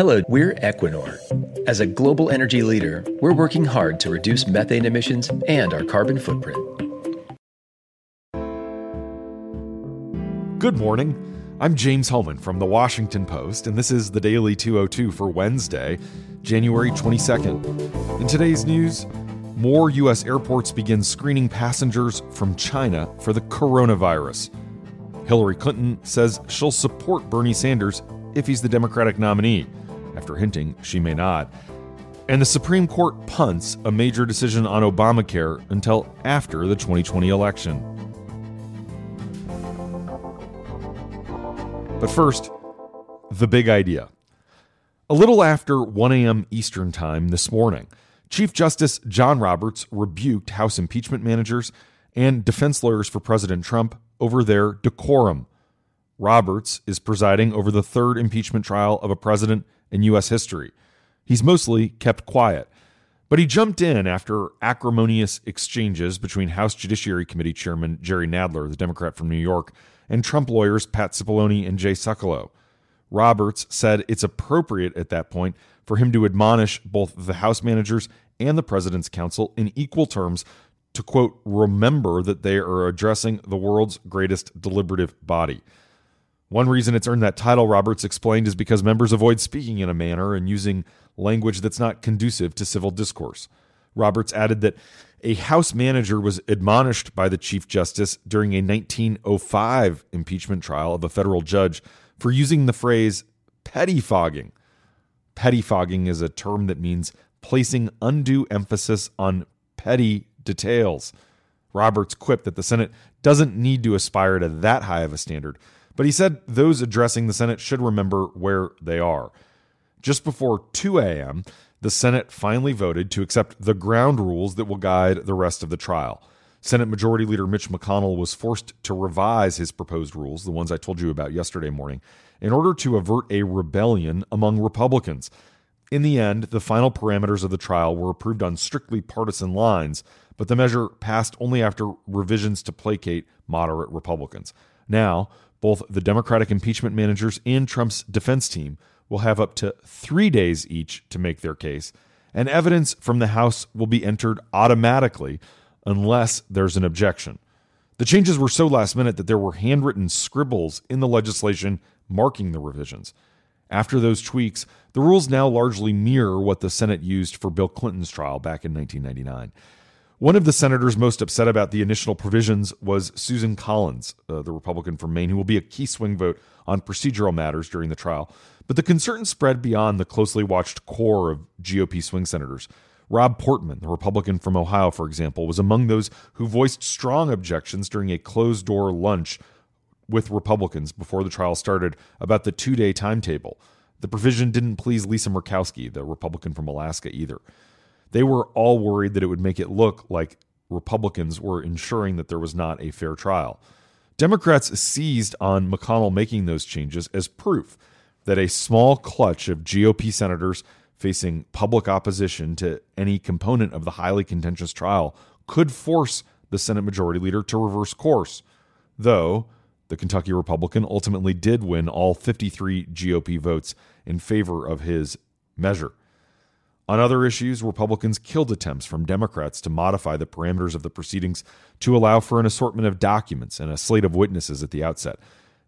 Hello, we're Equinor. As a global energy leader, we're working hard to reduce methane emissions and our carbon footprint. Good morning. I'm James Hohmann from The Washington Post, and this is the Daily 202 for Wednesday, January 22nd. In today's news, more U.S. airports begin screening passengers from China for the coronavirus. Hillary Clinton says she'll support Bernie Sanders if he's the Democratic nominee, after hinting she may not. And the Supreme Court punts a major decision on Obamacare until after the 2020 election. But first, the big idea. A little after 1 a.m. Eastern Time this morning, Chief Justice John Roberts rebuked House impeachment managers and defense lawyers for President Trump over their decorum. Roberts is presiding over the third impeachment trial of a president in U.S. history. He's mostly kept quiet, but he jumped in after acrimonious exchanges between House Judiciary Committee Chairman Jerry Nadler, the Democrat from New York, and Trump lawyers Pat Cipollone and Jay Sekulow. Roberts said it's appropriate at that point for him to admonish both the House managers and the President's counsel in equal terms to, quote, remember that they are addressing the world's greatest deliberative body. One reason it's earned that title, Roberts explained, is because members avoid speaking in a manner and using language that's not conducive to civil discourse. Roberts added that a House manager was admonished by the Chief Justice during a 1905 impeachment trial of a federal judge for using the phrase pettifogging. Pettifogging is a term that means placing undue emphasis on petty details. Roberts quipped that the Senate doesn't need to aspire to that high of a standard, but he said those addressing the Senate should remember where they are. Just before 2 a.m., the Senate finally voted to accept the ground rules that will guide the rest of the trial. Senate Majority Leader Mitch McConnell was forced to revise his proposed rules, the ones I told you about yesterday morning, in order to avert a rebellion among Republicans. In the end, the final parameters of the trial were approved on strictly partisan lines, but the measure passed only after revisions to placate moderate Republicans. Now, both the Democratic impeachment managers and Trump's defense team will have up to three days each to make their case, and evidence from the House will be entered automatically unless there's an objection. The changes were so last minute that there were handwritten scribbles in the legislation marking the revisions. After those tweaks, the rules now largely mirror what the Senate used for Bill Clinton's trial back in 1999. One of the senators most upset about the initial provisions was Susan Collins, uh, the Republican from Maine, who will be a key swing vote on procedural matters during the trial. But the concern spread beyond the closely watched core of GOP swing senators. Rob Portman, the Republican from Ohio, for example, was among those who voiced strong objections during a closed door lunch with Republicans before the trial started about the two day timetable. The provision didn't please Lisa Murkowski, the Republican from Alaska, either. They were all worried that it would make it look like Republicans were ensuring that there was not a fair trial. Democrats seized on McConnell making those changes as proof that a small clutch of GOP senators facing public opposition to any component of the highly contentious trial could force the Senate Majority Leader to reverse course, though the Kentucky Republican ultimately did win all 53 GOP votes in favor of his measure. On other issues, Republicans killed attempts from Democrats to modify the parameters of the proceedings to allow for an assortment of documents and a slate of witnesses at the outset.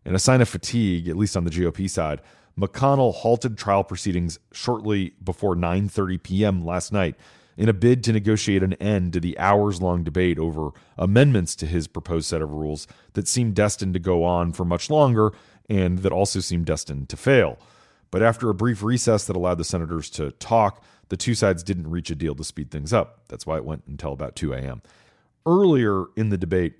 In a sign of fatigue, at least on the GOP side, McConnell halted trial proceedings shortly before 9:30 p.m. last night in a bid to negotiate an end to the hours long debate over amendments to his proposed set of rules that seemed destined to go on for much longer and that also seemed destined to fail. But after a brief recess that allowed the senators to talk, the two sides didn't reach a deal to speed things up. That's why it went until about 2 a.m. Earlier in the debate,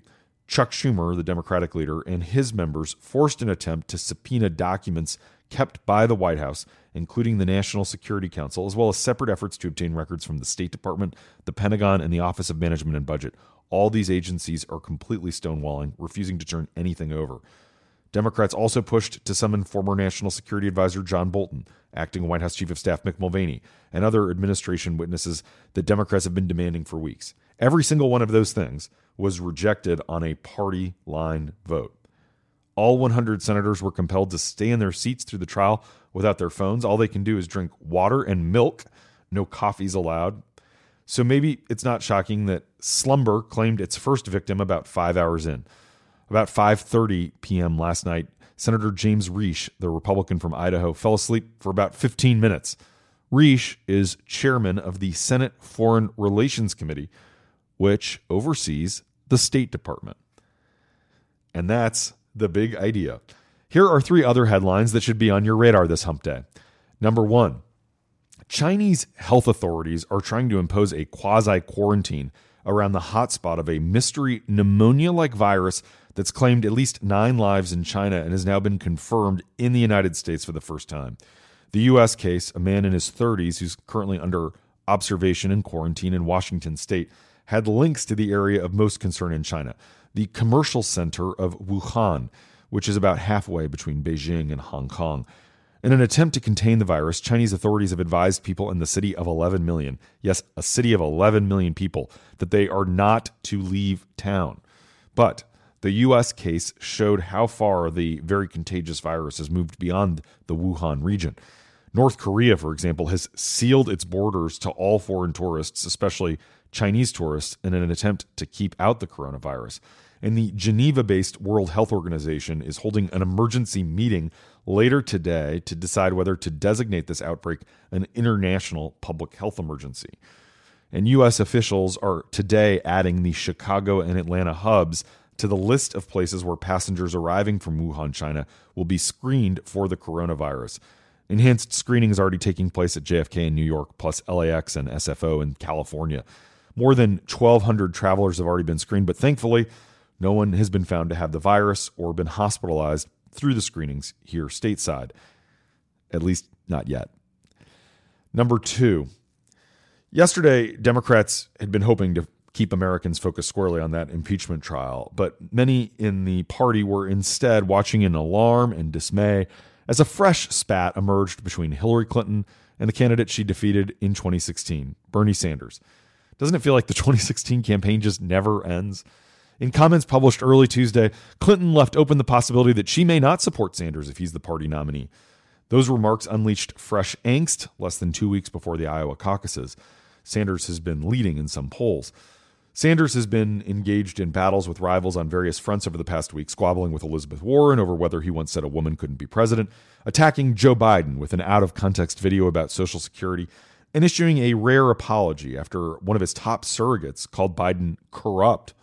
Chuck Schumer, the Democratic leader, and his members forced an attempt to subpoena documents kept by the White House, including the National Security Council, as well as separate efforts to obtain records from the State Department, the Pentagon, and the Office of Management and Budget. All these agencies are completely stonewalling, refusing to turn anything over. Democrats also pushed to summon former National Security Advisor John Bolton, acting White House Chief of Staff Mick Mulvaney, and other administration witnesses that Democrats have been demanding for weeks. Every single one of those things was rejected on a party line vote. All 100 senators were compelled to stay in their seats through the trial without their phones. All they can do is drink water and milk. No coffees allowed. So maybe it's not shocking that slumber claimed its first victim about 5 hours in. About 5:30 p.m. last night, Senator James Risch, the Republican from Idaho, fell asleep for about 15 minutes. Risch is chairman of the Senate Foreign Relations Committee, which oversees the State Department. And that's the big idea. Here are three other headlines that should be on your radar this hump day. Number one Chinese health authorities are trying to impose a quasi quarantine around the hotspot of a mystery pneumonia like virus that's claimed at least nine lives in China and has now been confirmed in the United States for the first time. The U.S. case, a man in his 30s who's currently under observation and quarantine in Washington state, had links to the area of most concern in China, the commercial center of Wuhan, which is about halfway between Beijing and Hong Kong. In an attempt to contain the virus, Chinese authorities have advised people in the city of 11 million, yes, a city of 11 million people, that they are not to leave town. But the US case showed how far the very contagious virus has moved beyond the Wuhan region. North Korea, for example, has sealed its borders to all foreign tourists, especially Chinese tourists, in an attempt to keep out the coronavirus. And the Geneva based World Health Organization is holding an emergency meeting later today to decide whether to designate this outbreak an international public health emergency. And U.S. officials are today adding the Chicago and Atlanta hubs to the list of places where passengers arriving from Wuhan, China will be screened for the coronavirus. Enhanced screening is already taking place at JFK in New York, plus LAX and SFO in California. More than 1,200 travelers have already been screened, but thankfully, no one has been found to have the virus or been hospitalized through the screenings here stateside. At least, not yet. Number two, yesterday, Democrats had been hoping to keep Americans focused squarely on that impeachment trial. But many in the party were instead watching in alarm and dismay as a fresh spat emerged between Hillary Clinton and the candidate she defeated in 2016, Bernie Sanders. Doesn't it feel like the 2016 campaign just never ends? In comments published early Tuesday, Clinton left open the possibility that she may not support Sanders if he's the party nominee. Those remarks unleashed fresh angst less than two weeks before the Iowa caucuses. Sanders has been leading in some polls. Sanders has been engaged in battles with rivals on various fronts over the past week, squabbling with Elizabeth Warren over whether he once said a woman couldn't be president, attacking Joe Biden with an out of context video about Social Security, and issuing a rare apology after one of his top surrogates called Biden corrupt.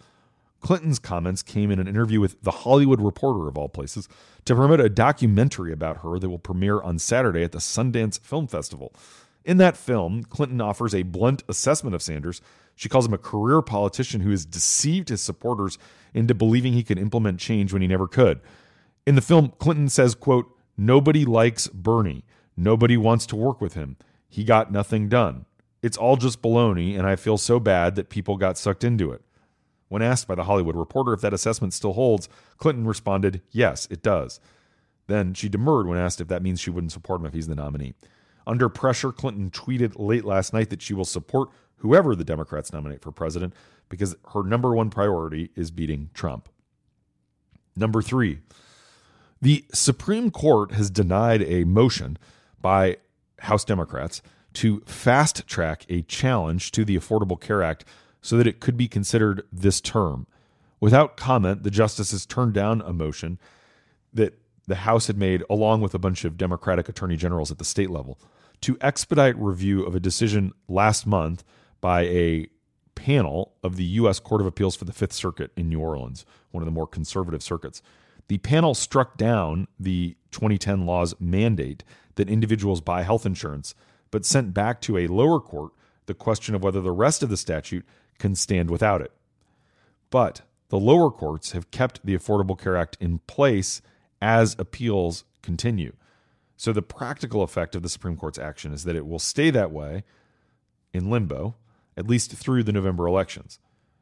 Clinton's comments came in an interview with The Hollywood Reporter, of all places, to promote a documentary about her that will premiere on Saturday at the Sundance Film Festival. In that film, Clinton offers a blunt assessment of Sanders she calls him a career politician who has deceived his supporters into believing he could implement change when he never could. In the film, Clinton says, quote, Nobody likes Bernie. Nobody wants to work with him. He got nothing done. It's all just baloney, and I feel so bad that people got sucked into it. When asked by the Hollywood Reporter if that assessment still holds, Clinton responded, Yes, it does. Then she demurred when asked if that means she wouldn't support him if he's the nominee. Under pressure, Clinton tweeted late last night that she will support whoever the Democrats nominate for president because her number one priority is beating Trump. Number three, the Supreme Court has denied a motion by House Democrats to fast track a challenge to the Affordable Care Act so that it could be considered this term. Without comment, the justices turned down a motion that the House had made along with a bunch of Democratic attorney generals at the state level to expedite review of a decision last month by a panel of the U.S. Court of Appeals for the Fifth Circuit in New Orleans, one of the more conservative circuits. The panel struck down the 2010 law's mandate that individuals buy health insurance, but sent back to a lower court the question of whether the rest of the statute can stand without it. But the lower courts have kept the Affordable Care Act in place as appeals continue. So the practical effect of the Supreme Court's action is that it will stay that way in limbo at least through the November elections.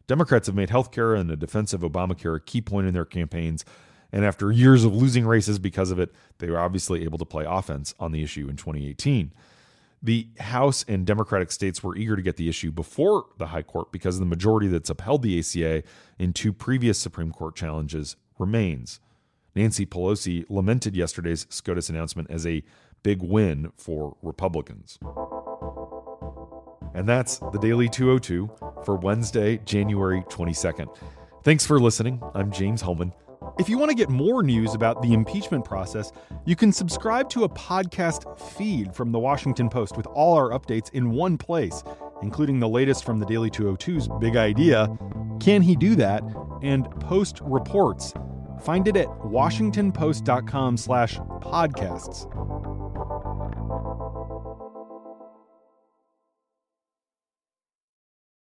Democrats have made health care and the defense of Obamacare a key point in their campaigns. And after years of losing races because of it, they were obviously able to play offense on the issue in 2018. The House and Democratic states were eager to get the issue before the High Court because the majority that's upheld the ACA in two previous Supreme Court challenges remains. Nancy Pelosi lamented yesterday's SCOTUS announcement as a big win for Republicans. And that's the Daily 202 for Wednesday, January 22nd. Thanks for listening. I'm James Hohmann. If you want to get more news about the impeachment process, you can subscribe to a podcast feed from the Washington Post with all our updates in one place, including the latest from the Daily 202's Big Idea, Can He Do That, and Post Reports. Find it at washingtonpost.com slash podcasts.